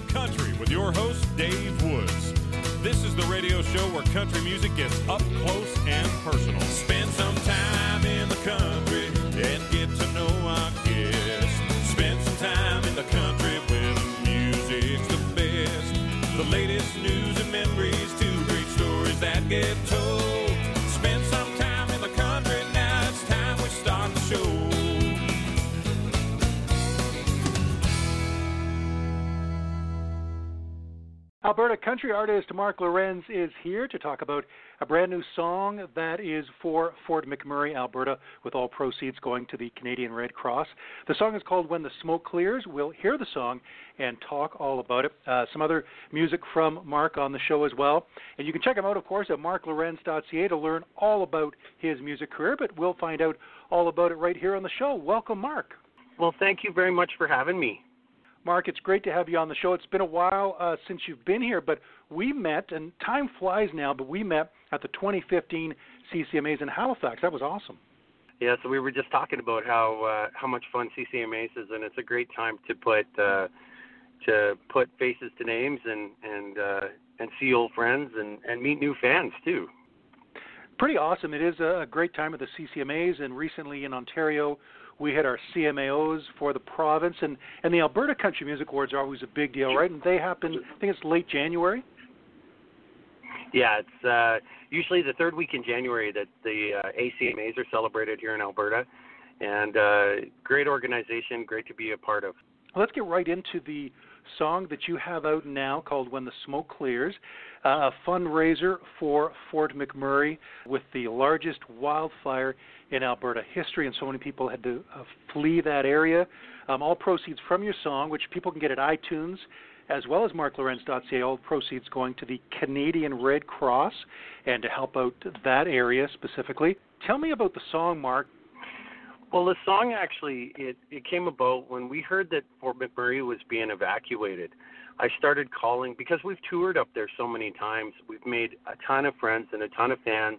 the Country with your host, Dave Woods. This is the radio show where country music gets up close and personal. Spend some time in the country and get to know our guests. Spend some time in the country where the music's the best. The latest news and memories, two great stories that get told. Alberta country artist Mark Lorenz is here to talk about a brand new song that is for Fort McMurray, Alberta, with all proceeds going to the Canadian Red Cross. The song is called When the Smoke Clears. We'll hear the song and talk all about it. Uh, some other music from Mark on the show as well. And you can check him out, of course, at marklorenz.ca to learn all about his music career, but we'll find out all about it right here on the show. Welcome, Mark. Well, thank you very much for having me. Mark, it's great to have you on the show. It's been a while uh, since you've been here, but we met, and time flies now, but we met at the 2015 CCMAs in Halifax. That was awesome. Yeah, so we were just talking about how uh, how much fun CCMAs is, and it's a great time to put uh, to put faces to names and and uh, and see old friends and and meet new fans too. Pretty awesome. It is a great time at the CCMAs, and recently in Ontario, we had our CMAOs for the province, and and the Alberta Country Music Awards are always a big deal, right? And they happen, I think it's late January. Yeah, it's uh, usually the third week in January that the uh, ACMAs are celebrated here in Alberta, and uh, great organization, great to be a part of. Let's get right into the song that you have out now called When the Smoke Clears, uh, a fundraiser for Fort McMurray with the largest wildfire in Alberta history, and so many people had to uh, flee that area. Um, all proceeds from your song, which people can get at iTunes, as well as marklorenz.ca, all proceeds going to the Canadian Red Cross and to help out that area specifically. Tell me about the song, Mark. Well, the song actually it it came about when we heard that Fort McMurray was being evacuated. I started calling because we've toured up there so many times. We've made a ton of friends and a ton of fans.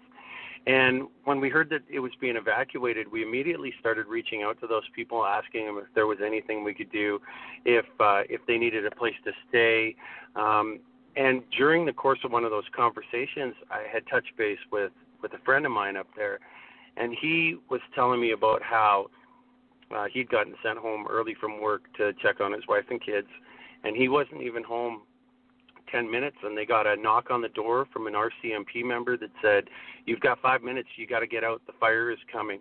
And when we heard that it was being evacuated, we immediately started reaching out to those people, asking them if there was anything we could do, if uh, if they needed a place to stay. Um, and during the course of one of those conversations, I had touched base with with a friend of mine up there, and he was telling me about how uh, he'd gotten sent home early from work to check on his wife and kids, and he wasn't even home 10 minutes, and they got a knock on the door from an RCMP member that said, "You've got five minutes. You got to get out. The fire is coming."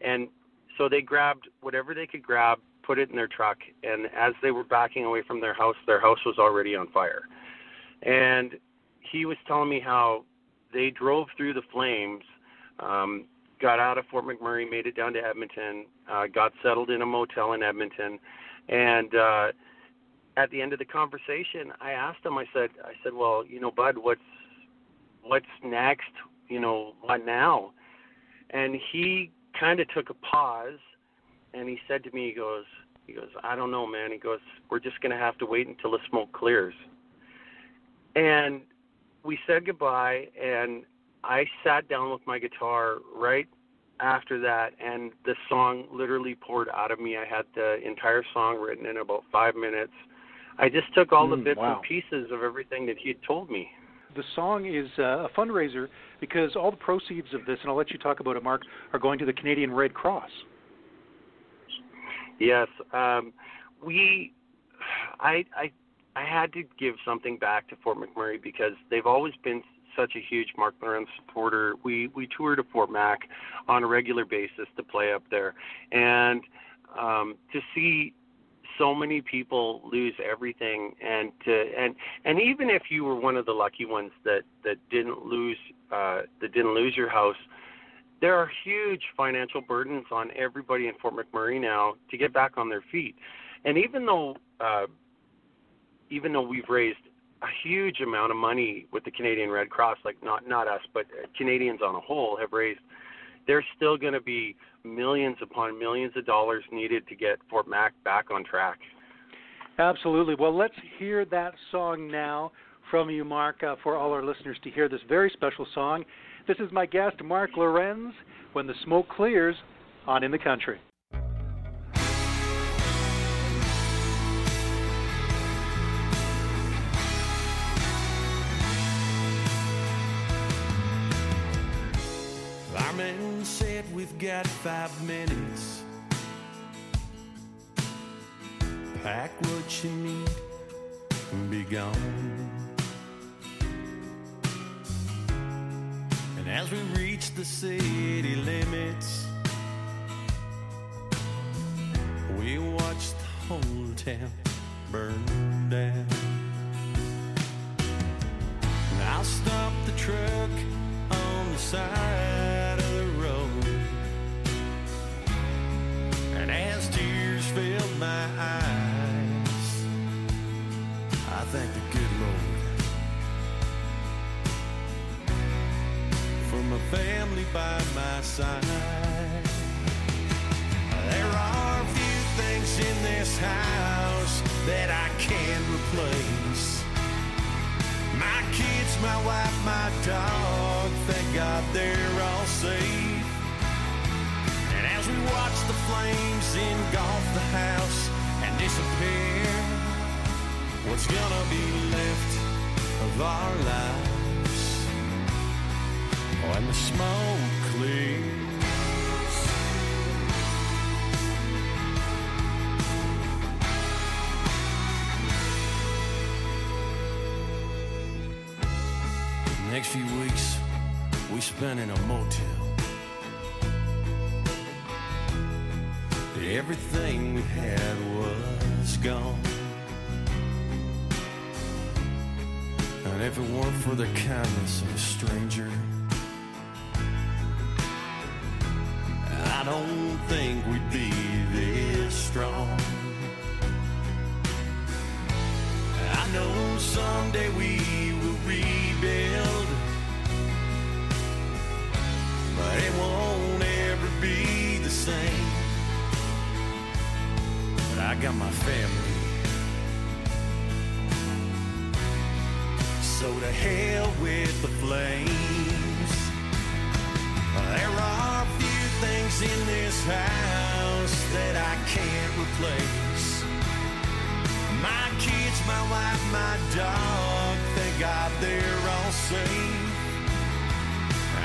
And so they grabbed whatever they could grab, put it in their truck, and as they were backing away from their house, their house was already on fire. And he was telling me how they drove through the flames. Um, got out of Fort McMurray, made it down to Edmonton, uh, got settled in a motel in Edmonton, and uh, at the end of the conversation, I asked him. I said, I said, well, you know, Bud, what's what's next? You know, what now? And he kind of took a pause, and he said to me, he goes, he goes, I don't know, man. He goes, we're just gonna have to wait until the smoke clears. And we said goodbye, and I sat down with my guitar right after that, and the song literally poured out of me. I had the entire song written in about five minutes. I just took all the Mm, bits wow. and pieces of everything that he had told me. The song is uh, a fundraiser because all the proceeds of this, and I'll let you talk about it, Mark, are going to the Canadian Red Cross. Yes, um, we, I, I, I had to give something back to Fort McMurray because they've always been such a huge Mark Lorenz supporter. We we tour to Fort Mac on a regular basis to play up there, and um, to see so many people lose everything and to and and even if you were one of the lucky ones that that didn't lose uh that didn't lose your house there are huge financial burdens on everybody in Fort McMurray now to get back on their feet and even though uh even though we've raised a huge amount of money with the Canadian Red Cross like not not us but Canadians on a whole have raised there's still going to be millions upon millions of dollars needed to get Fort Mac back on track. Absolutely. Well, let's hear that song now from you, Mark, uh, for all our listeners to hear this very special song. This is my guest, Mark Lorenz, When the Smoke Clears on In the Country. We've got five minutes. Pack what you need and be gone. And as we reach the city limits, we watch the whole town burn down. And I'll stop the truck on the side my eyes, I thank the good Lord for my family by my side. There are few things in this house that I can't replace. My kids, my wife, my dog, thank God they're all safe. Watch the flames engulf the house and disappear, what's gonna be left of our lives oh, when the smoke clears? Next few weeks, we spent in a motel. Everything we had was gone. And if it weren't for the kindness of a stranger, I don't think we'd be this strong. I know someday we will rebuild, got my family. So to hell with the flames. There are a few things in this house that I can't replace. My kids, my wife, my dog, thank God they're all safe.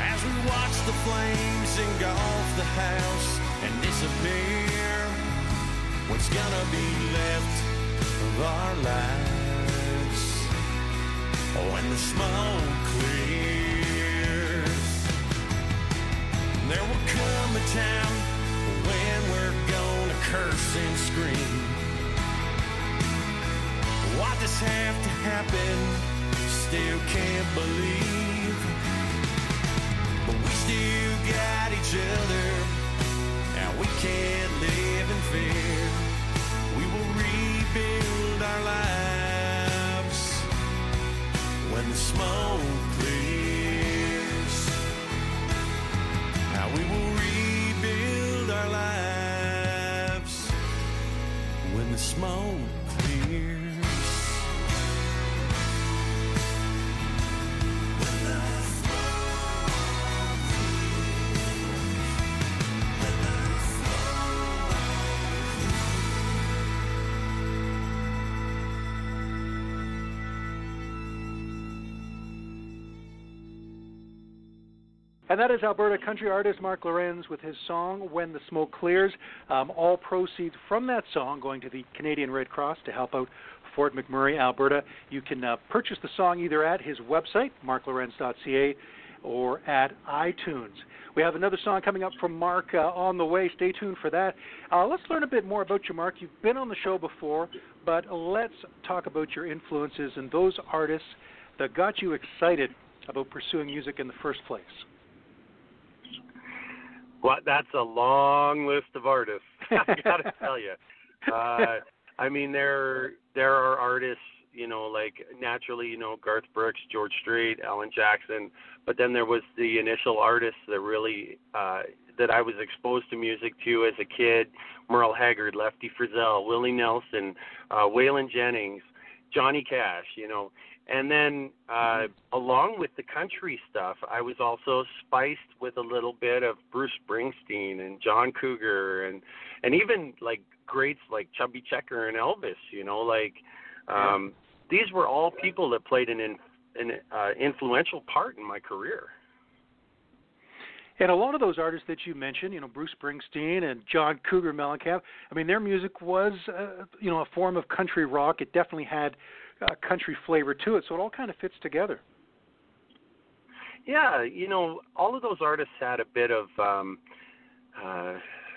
As we watch the flames engulf the house and disappear, what's gonna be left of our lives when the smoke clears? There will come a time when we're gonna curse and scream. Why does have to happen? Still can't believe. And that is Alberta country artist Mark Lorenz with his song When the Smoke Clears. Um, all proceeds from that song going to the Canadian Red Cross to help out Fort McMurray, Alberta. You can uh, purchase the song either at his website, marklorenz.ca, or at iTunes. We have another song coming up from Mark uh, on the way. Stay tuned for that. Uh, let's learn a bit more about you, Mark. You've been on the show before, but let's talk about your influences and those artists that got you excited about pursuing music in the first place. Well, that's a long list of artists. I gotta tell you. Uh, I mean, there there are artists, you know, like naturally, you know, Garth Brooks, George Strait, Alan Jackson, but then there was the initial artists that really uh, that I was exposed to music to as a kid: Merle Haggard, Lefty Frizzell, Willie Nelson, uh, Waylon Jennings, Johnny Cash. You know, and then, uh, along with the country stuff, I was also spiced with a little bit of Bruce Springsteen and John Cougar, and and even like greats like Chubby Checker and Elvis. You know, like um, these were all people that played an in, an uh, influential part in my career. And a lot of those artists that you mentioned, you know, Bruce Springsteen and John Cougar Mellencamp, I mean, their music was, uh, you know, a form of country rock. It definitely had uh, country flavor to it, so it all kind of fits together. Yeah, you know, all of those artists had a bit of, um, uh,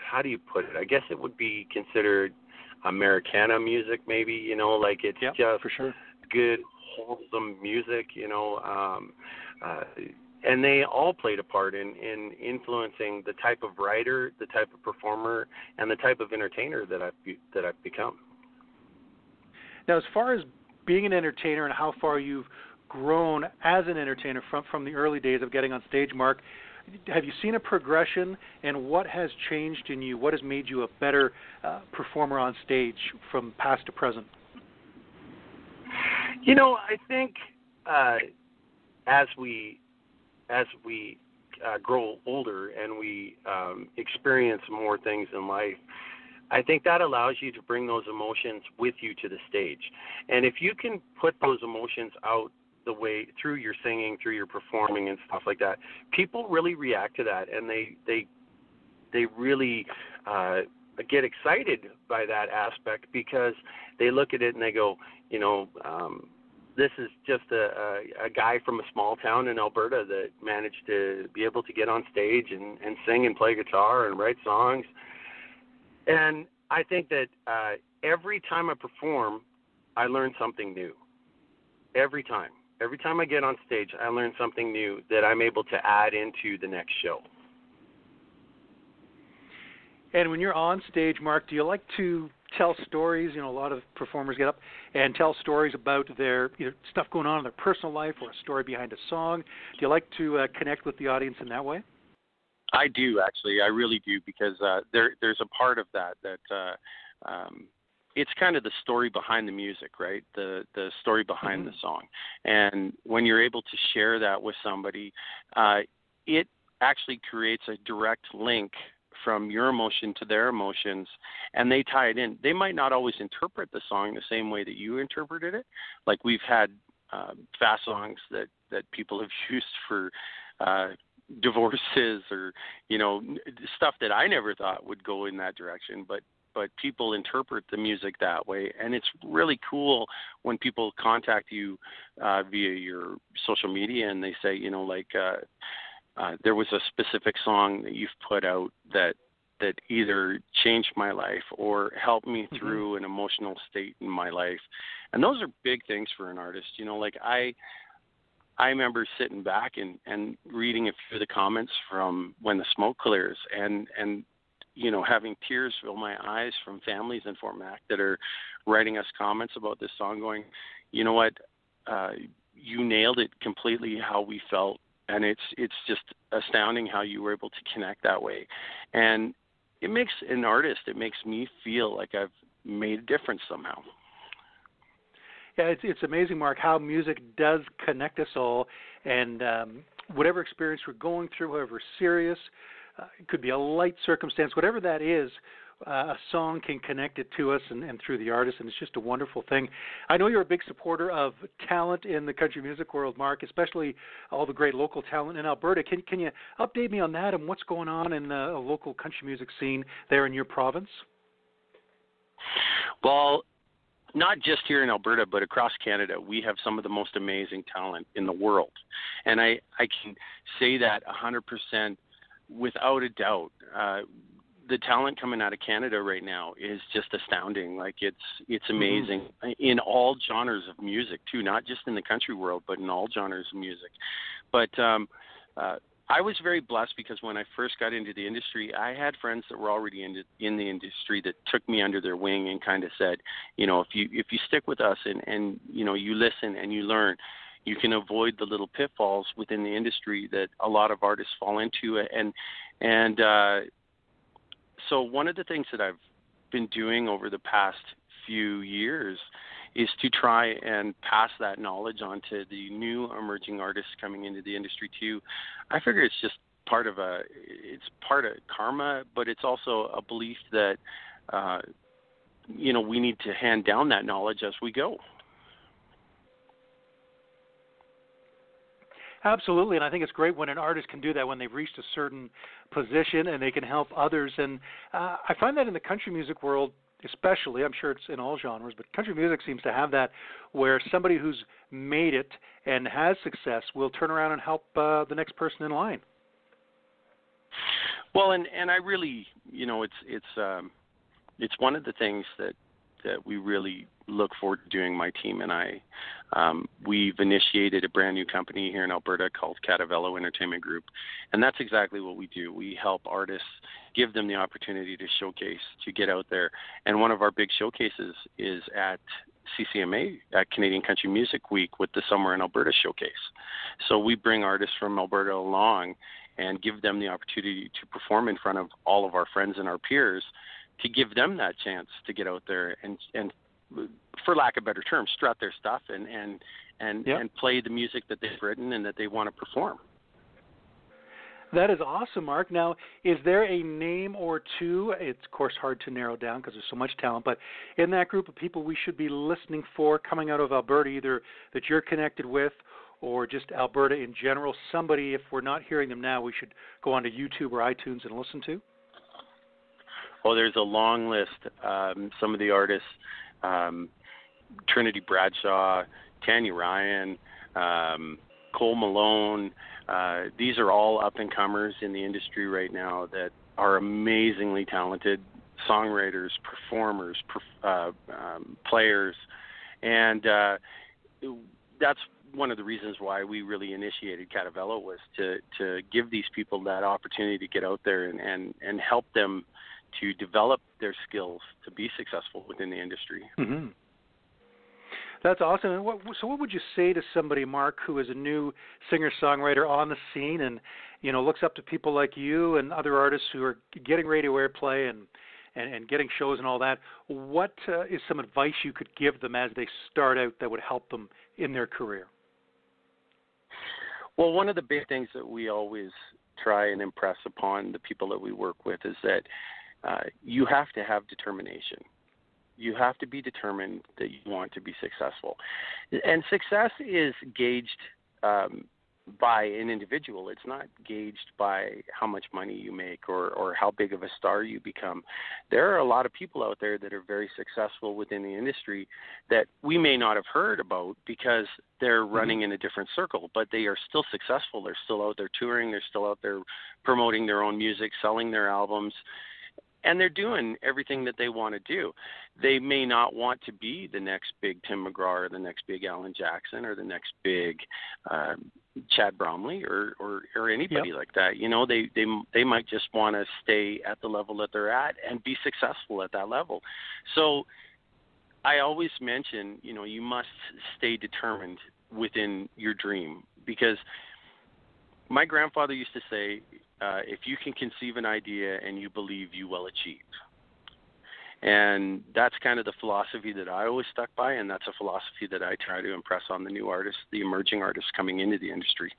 how do you put it? I guess it would be considered Americana music, maybe. You know, like it's yep, just for sure. good, wholesome music. You know. Um, uh, and they all played a part in in influencing the type of writer, the type of performer, and the type of entertainer that I've that I've become. Now, as far as being an entertainer and how far you've grown as an entertainer from from the early days of getting on stage, Mark, have you seen a progression, and what has changed in you? What has made you a better uh, performer on stage from past to present? You know, I think uh, as we as we uh, grow older and we um, experience more things in life, I think that allows you to bring those emotions with you to the stage. And if you can put those emotions out the way through your singing, through your performing and stuff like that, people really react to that and they they they really uh get excited by that aspect because they look at it and they go, you know, um this is just a, a, a guy from a small town in Alberta that managed to be able to get on stage and, and sing and play guitar and write songs. And I think that uh, every time I perform, I learn something new. Every time. Every time I get on stage, I learn something new that I'm able to add into the next show. And when you're on stage, Mark, do you like to tell stories. You know, a lot of performers get up and tell stories about their know, stuff going on in their personal life or a story behind a song. Do you like to uh, connect with the audience in that way? I do actually. I really do because uh, there there's a part of that that uh, um, it's kind of the story behind the music, right? The the story behind mm-hmm. the song, and when you're able to share that with somebody, uh, it actually creates a direct link from your emotion to their emotions and they tie it in they might not always interpret the song the same way that you interpreted it like we've had um, fast songs that that people have used for uh divorces or you know stuff that I never thought would go in that direction but but people interpret the music that way and it's really cool when people contact you uh via your social media and they say you know like uh uh, there was a specific song that you've put out that that either changed my life or helped me mm-hmm. through an emotional state in my life and those are big things for an artist you know like i i remember sitting back and and reading a few of the comments from when the smoke clears and and you know having tears fill my eyes from families in fort mac that are writing us comments about this song going you know what? Uh you nailed it completely how we felt. And it's it's just astounding how you were able to connect that way. And it makes an artist it makes me feel like i've made a difference somehow yeah it's it's amazing mark how music does connect us all and um whatever experience we're going through however serious uh, it could be a light circumstance whatever that is uh, a song can connect it to us and, and through the artist, and it's just a wonderful thing. I know you're a big supporter of talent in the country music world, Mark, especially all the great local talent in Alberta. Can can you update me on that and what's going on in the local country music scene there in your province? Well, not just here in Alberta, but across Canada, we have some of the most amazing talent in the world, and I I can say that 100% without a doubt. Uh, the talent coming out of Canada right now is just astounding. Like it's it's mm-hmm. amazing mm-hmm. in all genres of music too, not just in the country world, but in all genres of music. But um, uh, I was very blessed because when I first got into the industry, I had friends that were already in the, in the industry that took me under their wing and kind of said, you know, if you if you stick with us and and you know you listen and you learn, you can avoid the little pitfalls within the industry that a lot of artists fall into. And and uh so one of the things that I've been doing over the past few years is to try and pass that knowledge on to the new emerging artists coming into the industry too. I figure it's just part of a it's part of karma, but it's also a belief that uh, you know we need to hand down that knowledge as we go. Absolutely, and I think it's great when an artist can do that when they've reached a certain position and they can help others. And uh, I find that in the country music world, especially, I'm sure it's in all genres, but country music seems to have that where somebody who's made it and has success will turn around and help uh, the next person in line. Well, and and I really, you know, it's it's um, it's one of the things that that we really look forward to doing. My team and I, um, we've initiated a brand new company here in Alberta called Catavello Entertainment Group, and that's exactly what we do. We help artists, give them the opportunity to showcase, to get out there, and one of our big showcases is at CCMA at Canadian Country Music Week with the Summer in Alberta showcase. So we bring artists from Alberta along and give them the opportunity to perform in front of all of our friends and our peers to give them that chance to get out there and and for lack of better term strut their stuff and and and yep. and play the music that they've written and that they want to perform that is awesome, Mark. Now, is there a name or two? It's of course hard to narrow down because there's so much talent, but in that group of people we should be listening for coming out of Alberta, either that you're connected with or just Alberta in general, somebody, if we're not hearing them now, we should go onto YouTube or iTunes and listen to? Oh, there's a long list. Um, some of the artists, um, Trinity Bradshaw, Tanya Ryan, um, Cole Malone. Uh, these are all up and comers in the industry right now that are amazingly talented songwriters, performers, perf- uh, um, players, and uh, that's one of the reasons why we really initiated Catavello was to to give these people that opportunity to get out there and and and help them to develop their skills to be successful within the industry. Mm-hmm. That's awesome. And what, so, what would you say to somebody, Mark, who is a new singer-songwriter on the scene, and you know looks up to people like you and other artists who are getting radio airplay and and, and getting shows and all that? What uh, is some advice you could give them as they start out that would help them in their career? Well, one of the big things that we always try and impress upon the people that we work with is that uh, you have to have determination. You have to be determined that you want to be successful. And success is gauged um, by an individual. It's not gauged by how much money you make or, or how big of a star you become. There are a lot of people out there that are very successful within the industry that we may not have heard about because they're mm-hmm. running in a different circle, but they are still successful. They're still out there touring, they're still out there promoting their own music, selling their albums and they're doing everything that they want to do. They may not want to be the next big Tim McGraw or the next big Alan Jackson or the next big uh, Chad Brownlee or or, or anybody yep. like that. You know, they they they might just want to stay at the level that they're at and be successful at that level. So I always mention, you know, you must stay determined within your dream because my grandfather used to say, uh, if you can conceive an idea and you believe, you will achieve. And that's kind of the philosophy that I always stuck by, and that's a philosophy that I try to impress on the new artists, the emerging artists coming into the industry.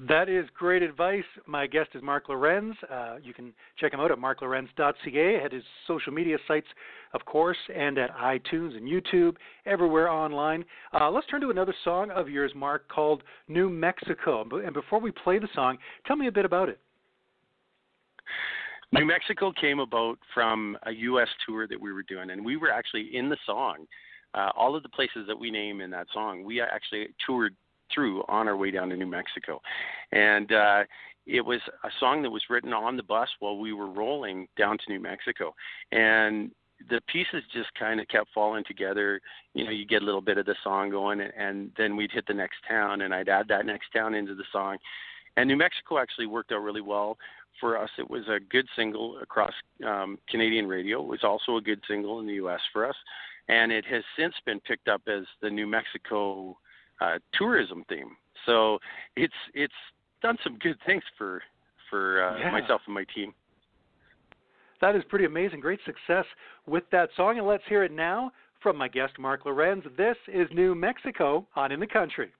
That is great advice. My guest is Mark Lorenz. Uh, you can check him out at marklorenz.ca, at his social media sites, of course, and at iTunes and YouTube, everywhere online. Uh, let's turn to another song of yours, Mark, called New Mexico. And before we play the song, tell me a bit about it. New Mexico came about from a U.S. tour that we were doing, and we were actually in the song. Uh, all of the places that we name in that song, we actually toured through on our way down to New Mexico. And uh, it was a song that was written on the bus while we were rolling down to New Mexico. And the pieces just kind of kept falling together. You know, you get a little bit of the song going, and then we'd hit the next town, and I'd add that next town into the song. And New Mexico actually worked out really well for us. It was a good single across um, Canadian radio. It was also a good single in the U.S. for us, and it has since been picked up as the New Mexico uh, tourism theme. So it's it's done some good things for for uh, yeah. myself and my team. That is pretty amazing. Great success with that song, and let's hear it now from my guest Mark Lorenz. This is New Mexico on In the Country.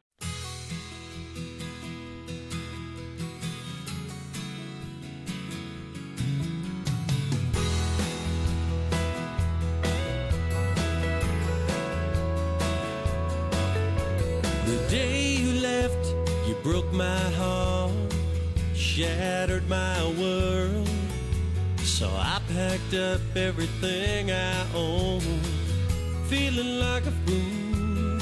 Shattered my world. So I packed up everything I own, feeling like a fool.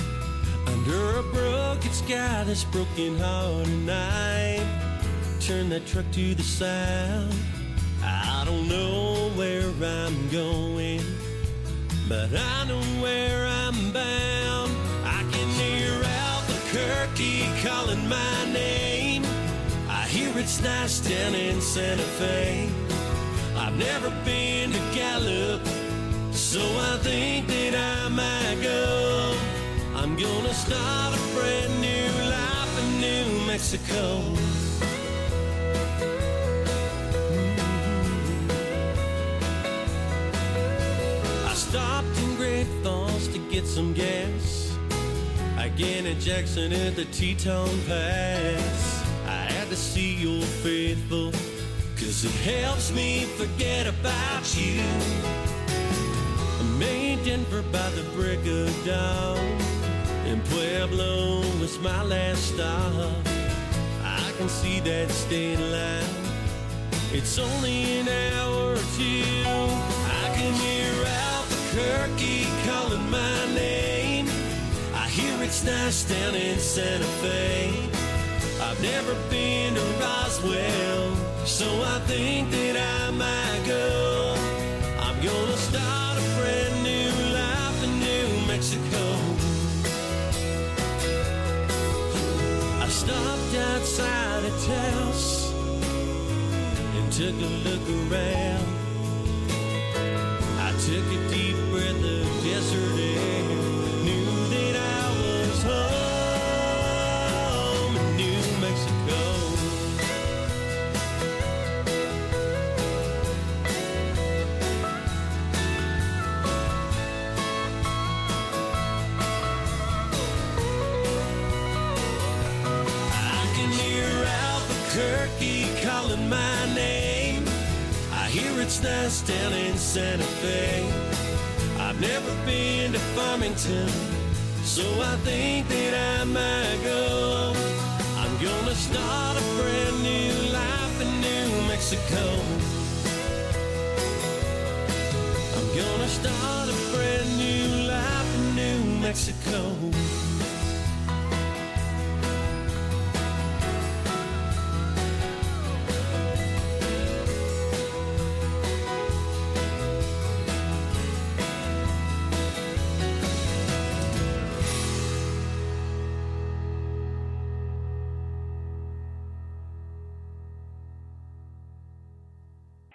Under a broken sky, this broken heart, and I turned that truck to the side. I don't know where I'm going, but I know where I'm bound. I can hear Albuquerque calling my name. Hear it's nice down in Santa Fe. I've never been to Gallup, so I think that I might go. I'm gonna start a brand new life in New Mexico. Mm-hmm. I stopped in Great Falls to get some gas. Again at Jackson at the Teton Pass. To see Old Faithful, cause it helps me forget about you. I'm made Denver by the break of dawn, and Pueblo was my last stop. I can see that state line. It's only an hour or two. I can hear Albuquerque calling my name. I hear it's nice down in Santa Fe. I've never been to Roswell, so I think that I might go. I'm gonna start a brand new life in New Mexico. I stopped outside a house and took a look around. I took a deep it's nice down in Santa Fe. I've never been to Farmington, so I think that I might go. I'm gonna start a brand new life in New Mexico. I'm gonna start a brand new life in New Mexico.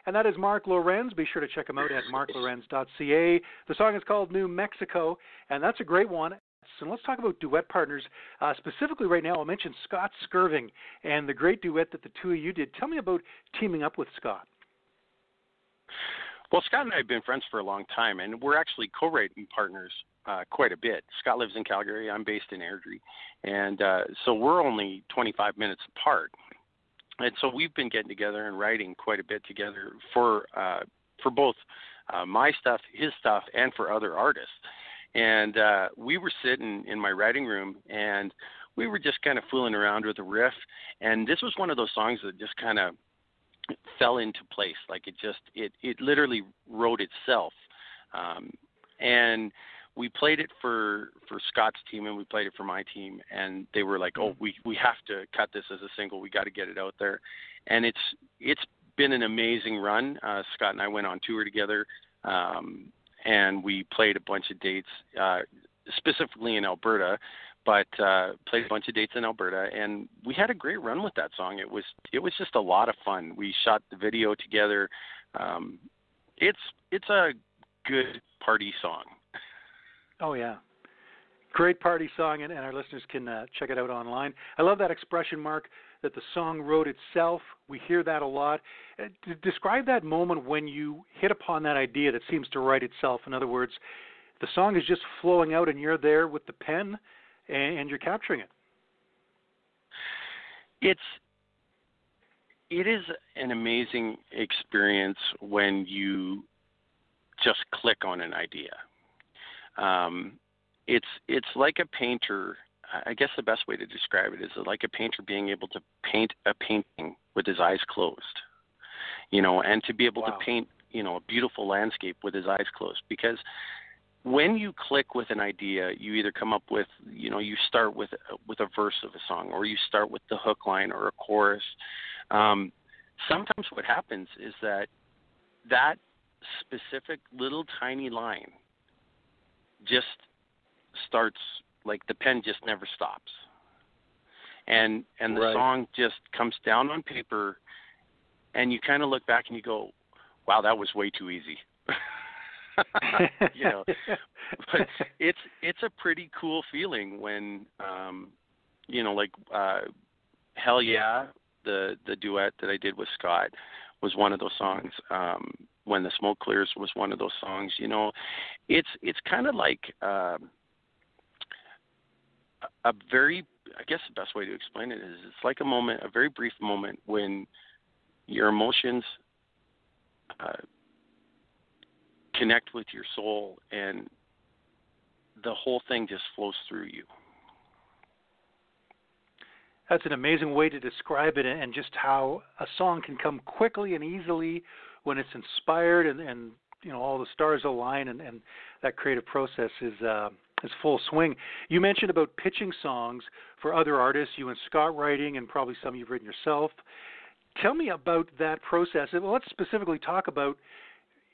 And that is Mark Lorenz. Be sure to check him out at marklorenz.ca. The song is called New Mexico, and that's a great one. So let's talk about duet partners. Uh, specifically, right now, I'll mention Scott Skirving and the great duet that the two of you did. Tell me about teaming up with Scott. Well, Scott and I have been friends for a long time, and we're actually co-writing partners uh, quite a bit. Scott lives in Calgary. I'm based in Airdrie, and uh, so we're only 25 minutes apart. And so we've been getting together and writing quite a bit together for uh, for both uh, my stuff, his stuff, and for other artists. And uh, we were sitting in my writing room, and we were just kind of fooling around with a riff. And this was one of those songs that just kind of fell into place. Like it just it it literally wrote itself. Um, and we played it for for Scott's team and we played it for my team and they were like, "Oh, we we have to cut this as a single. We got to get it out there." And it's it's been an amazing run. Uh Scott and I went on tour together um and we played a bunch of dates uh specifically in Alberta but uh played a bunch of dates in Alberta and we had a great run with that song. It was it was just a lot of fun. We shot the video together. Um it's it's a good party song. Oh yeah, great party song, and, and our listeners can uh, check it out online. I love that expression, Mark, that the song wrote itself. We hear that a lot. Uh, describe that moment when you hit upon that idea that seems to write itself. In other words, the song is just flowing out, and you're there with the pen, and, and you're capturing it. It's it is an amazing experience when you just click on an idea. Um, it's it's like a painter I guess the best way to describe it is like a painter being able to paint a painting with his eyes closed. You know, and to be able wow. to paint, you know, a beautiful landscape with his eyes closed because when you click with an idea, you either come up with, you know, you start with with a verse of a song, or you start with the hook line or a chorus. Um, sometimes what happens is that that specific little tiny line just starts like the pen just never stops, and and the right. song just comes down on paper, and you kind of look back and you go, "Wow, that was way too easy." you know, but it's it's a pretty cool feeling when um you know like uh hell yeah the the duet that I did with Scott was one of those songs um when the smoke clears was one of those songs you know it's it's kind of like um a very I guess the best way to explain it is it's like a moment a very brief moment when your emotions uh connect with your soul and the whole thing just flows through you. That's an amazing way to describe it and just how a song can come quickly and easily when it's inspired and, and you know all the stars align and, and that creative process is uh, is full swing. You mentioned about pitching songs for other artists, you and Scott writing and probably some you've written yourself. Tell me about that process. Well, let's specifically talk about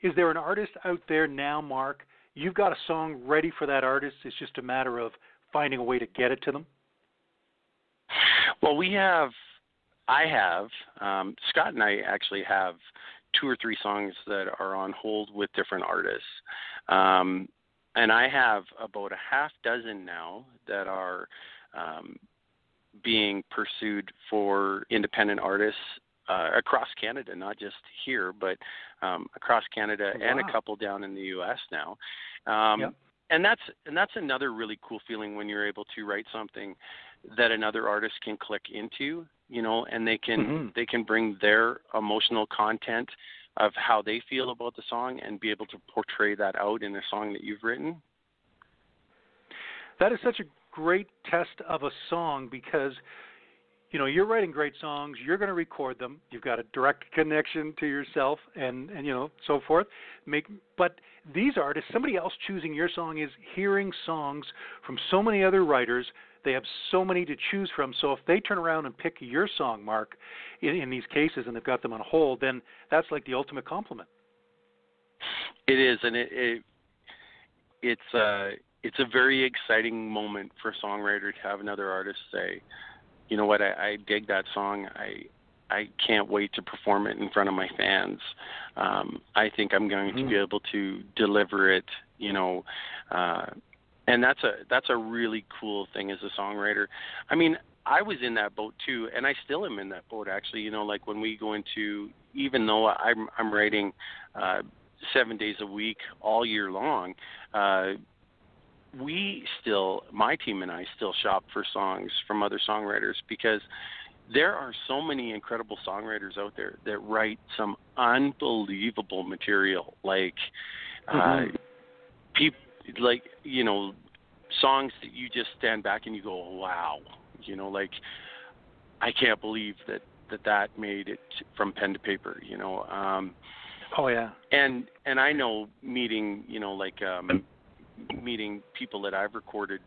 is there an artist out there now, Mark? You've got a song ready for that artist. It's just a matter of finding a way to get it to them. Well, we have, I have, um, Scott and I actually have two or three songs that are on hold with different artists. Um, and I have about a half dozen now that are um, being pursued for independent artists uh, across Canada, not just here, but um, across Canada wow. and a couple down in the U.S. now. Um, yep. And that's and that's another really cool feeling when you're able to write something that another artist can click into, you know, and they can mm-hmm. they can bring their emotional content of how they feel about the song and be able to portray that out in a song that you've written. That is such a great test of a song because you know you're writing great songs you're going to record them you've got a direct connection to yourself and and you know so forth make but these artists somebody else choosing your song is hearing songs from so many other writers they have so many to choose from so if they turn around and pick your song mark in, in these cases and they've got them on hold then that's like the ultimate compliment it is and it, it it's uh it's a very exciting moment for a songwriter to have another artist say you know what, I, I dig that song. I I can't wait to perform it in front of my fans. Um, I think I'm going mm-hmm. to be able to deliver it, you know, uh, and that's a that's a really cool thing as a songwriter. I mean, I was in that boat too, and I still am in that boat. Actually, you know, like when we go into, even though I'm I'm writing uh, seven days a week all year long. Uh, we still, my team and I still shop for songs from other songwriters because there are so many incredible songwriters out there that write some unbelievable material. Like, mm-hmm. uh, people, like you know, songs that you just stand back and you go, "Wow," you know, like I can't believe that that that made it from pen to paper. You know. Um, oh yeah. And and I know meeting, you know, like um, meeting people that I've recorded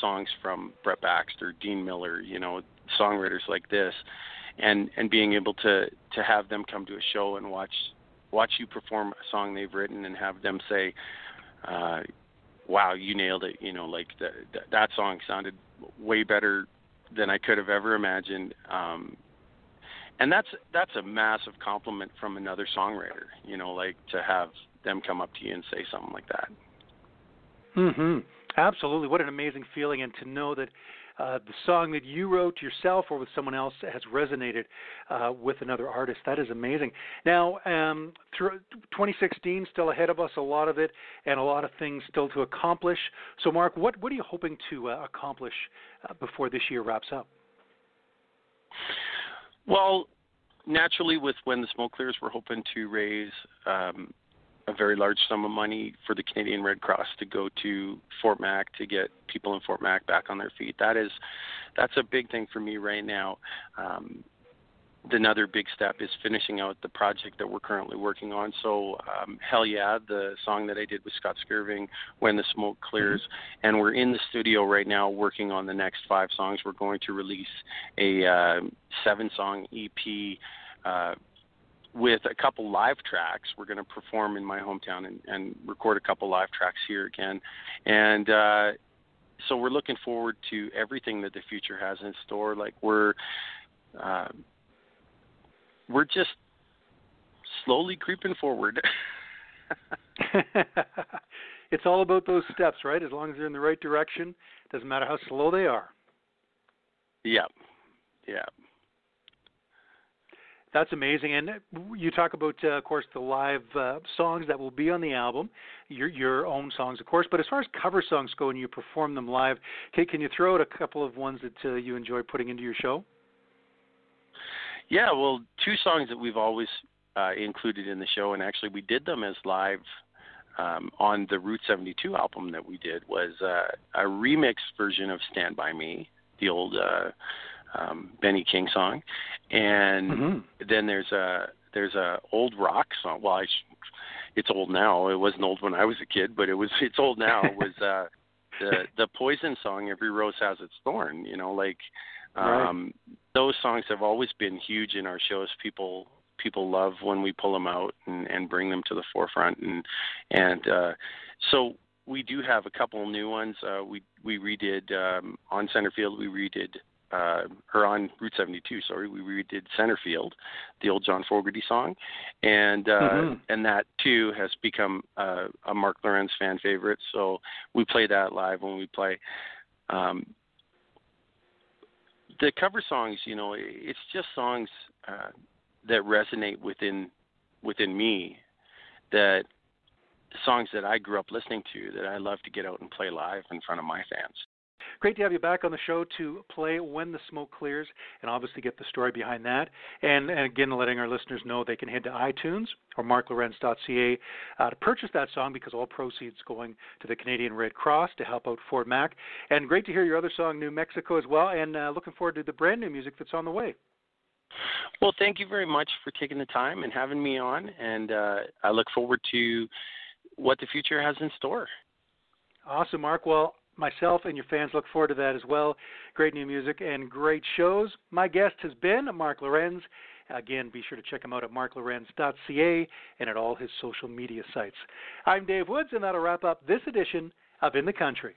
songs from Brett Baxter, Dean Miller, you know, songwriters like this, and and being able to to have them come to a show and watch watch you perform a song they've written and have them say, uh, "Wow, you nailed it!" You know, like that that song sounded way better than I could have ever imagined. Um, and that's that's a massive compliment from another songwriter. You know, like to have them come up to you and say something like that. Mhm. Absolutely. What an amazing feeling and to know that uh, the song that you wrote yourself or with someone else has resonated uh, with another artist. That is amazing. Now, um, through 2016 still ahead of us, a lot of it, and a lot of things still to accomplish. So, Mark, what what are you hoping to uh, accomplish uh, before this year wraps up? Well, naturally, with when the smoke clears, we're hoping to raise um, a very large sum of money for the Canadian Red Cross to go to Fort Mac to get people in Fort Mac back on their feet. That is that's a big thing for me right now. Um, another big step is finishing out the project that we're currently working on. So, um, Hell Yeah, the song that I did with Scott Skirving, When the Smoke Clears, mm-hmm. and we're in the studio right now working on the next five songs. We're going to release a uh, seven song EP. Uh, with a couple live tracks. We're going to perform in my hometown and, and record a couple live tracks here again. And uh, so we're looking forward to everything that the future has in store. Like we're uh, we're just slowly creeping forward. it's all about those steps, right? As long as they're in the right direction, doesn't matter how slow they are. Yeah, yeah. That's amazing. And you talk about, uh, of course, the live uh, songs that will be on the album, your your own songs, of course. But as far as cover songs go, and you perform them live, can, can you throw out a couple of ones that uh, you enjoy putting into your show? Yeah, well, two songs that we've always uh, included in the show, and actually we did them as live um, on the Route 72 album that we did, was uh, a remix version of "Stand by Me," the old uh, um, Benny King song, and mm-hmm. then there's a there's a old rock song. Well, I sh- it's old now. It wasn't old when I was a kid, but it was it's old now. It was uh, the the Poison song, "Every Rose Has Its Thorn." You know, like um, right. Those songs have always been huge in our shows. People people love when we pull them out and, and bring them to the forefront, and and uh, so we do have a couple new ones. Uh, we we redid um, on center field. We redid uh, or on Route 72. Sorry, we redid Centerfield, the old John Fogerty song, and uh, mm-hmm. and that too has become uh, a Mark Lorenz fan favorite. So we play that live when we play. Um, the cover songs, you know, it's just songs uh, that resonate within within me. That songs that I grew up listening to that I love to get out and play live in front of my fans. Great to have you back on the show to play When the Smoke Clears and obviously get the story behind that. And, and again, letting our listeners know they can head to iTunes or marklorenz.ca uh, to purchase that song because all proceeds going to the Canadian Red Cross to help out Fort Mac. And great to hear your other song, New Mexico, as well. And uh, looking forward to the brand new music that's on the way. Well, thank you very much for taking the time and having me on. And uh, I look forward to what the future has in store. Awesome, Mark. Well, myself and your fans look forward to that as well. Great new music and great shows. My guest has been Mark Lorenz. Again, be sure to check him out at marklorenz.ca and at all his social media sites. I'm Dave Woods, and that'll wrap up this edition of In the Country.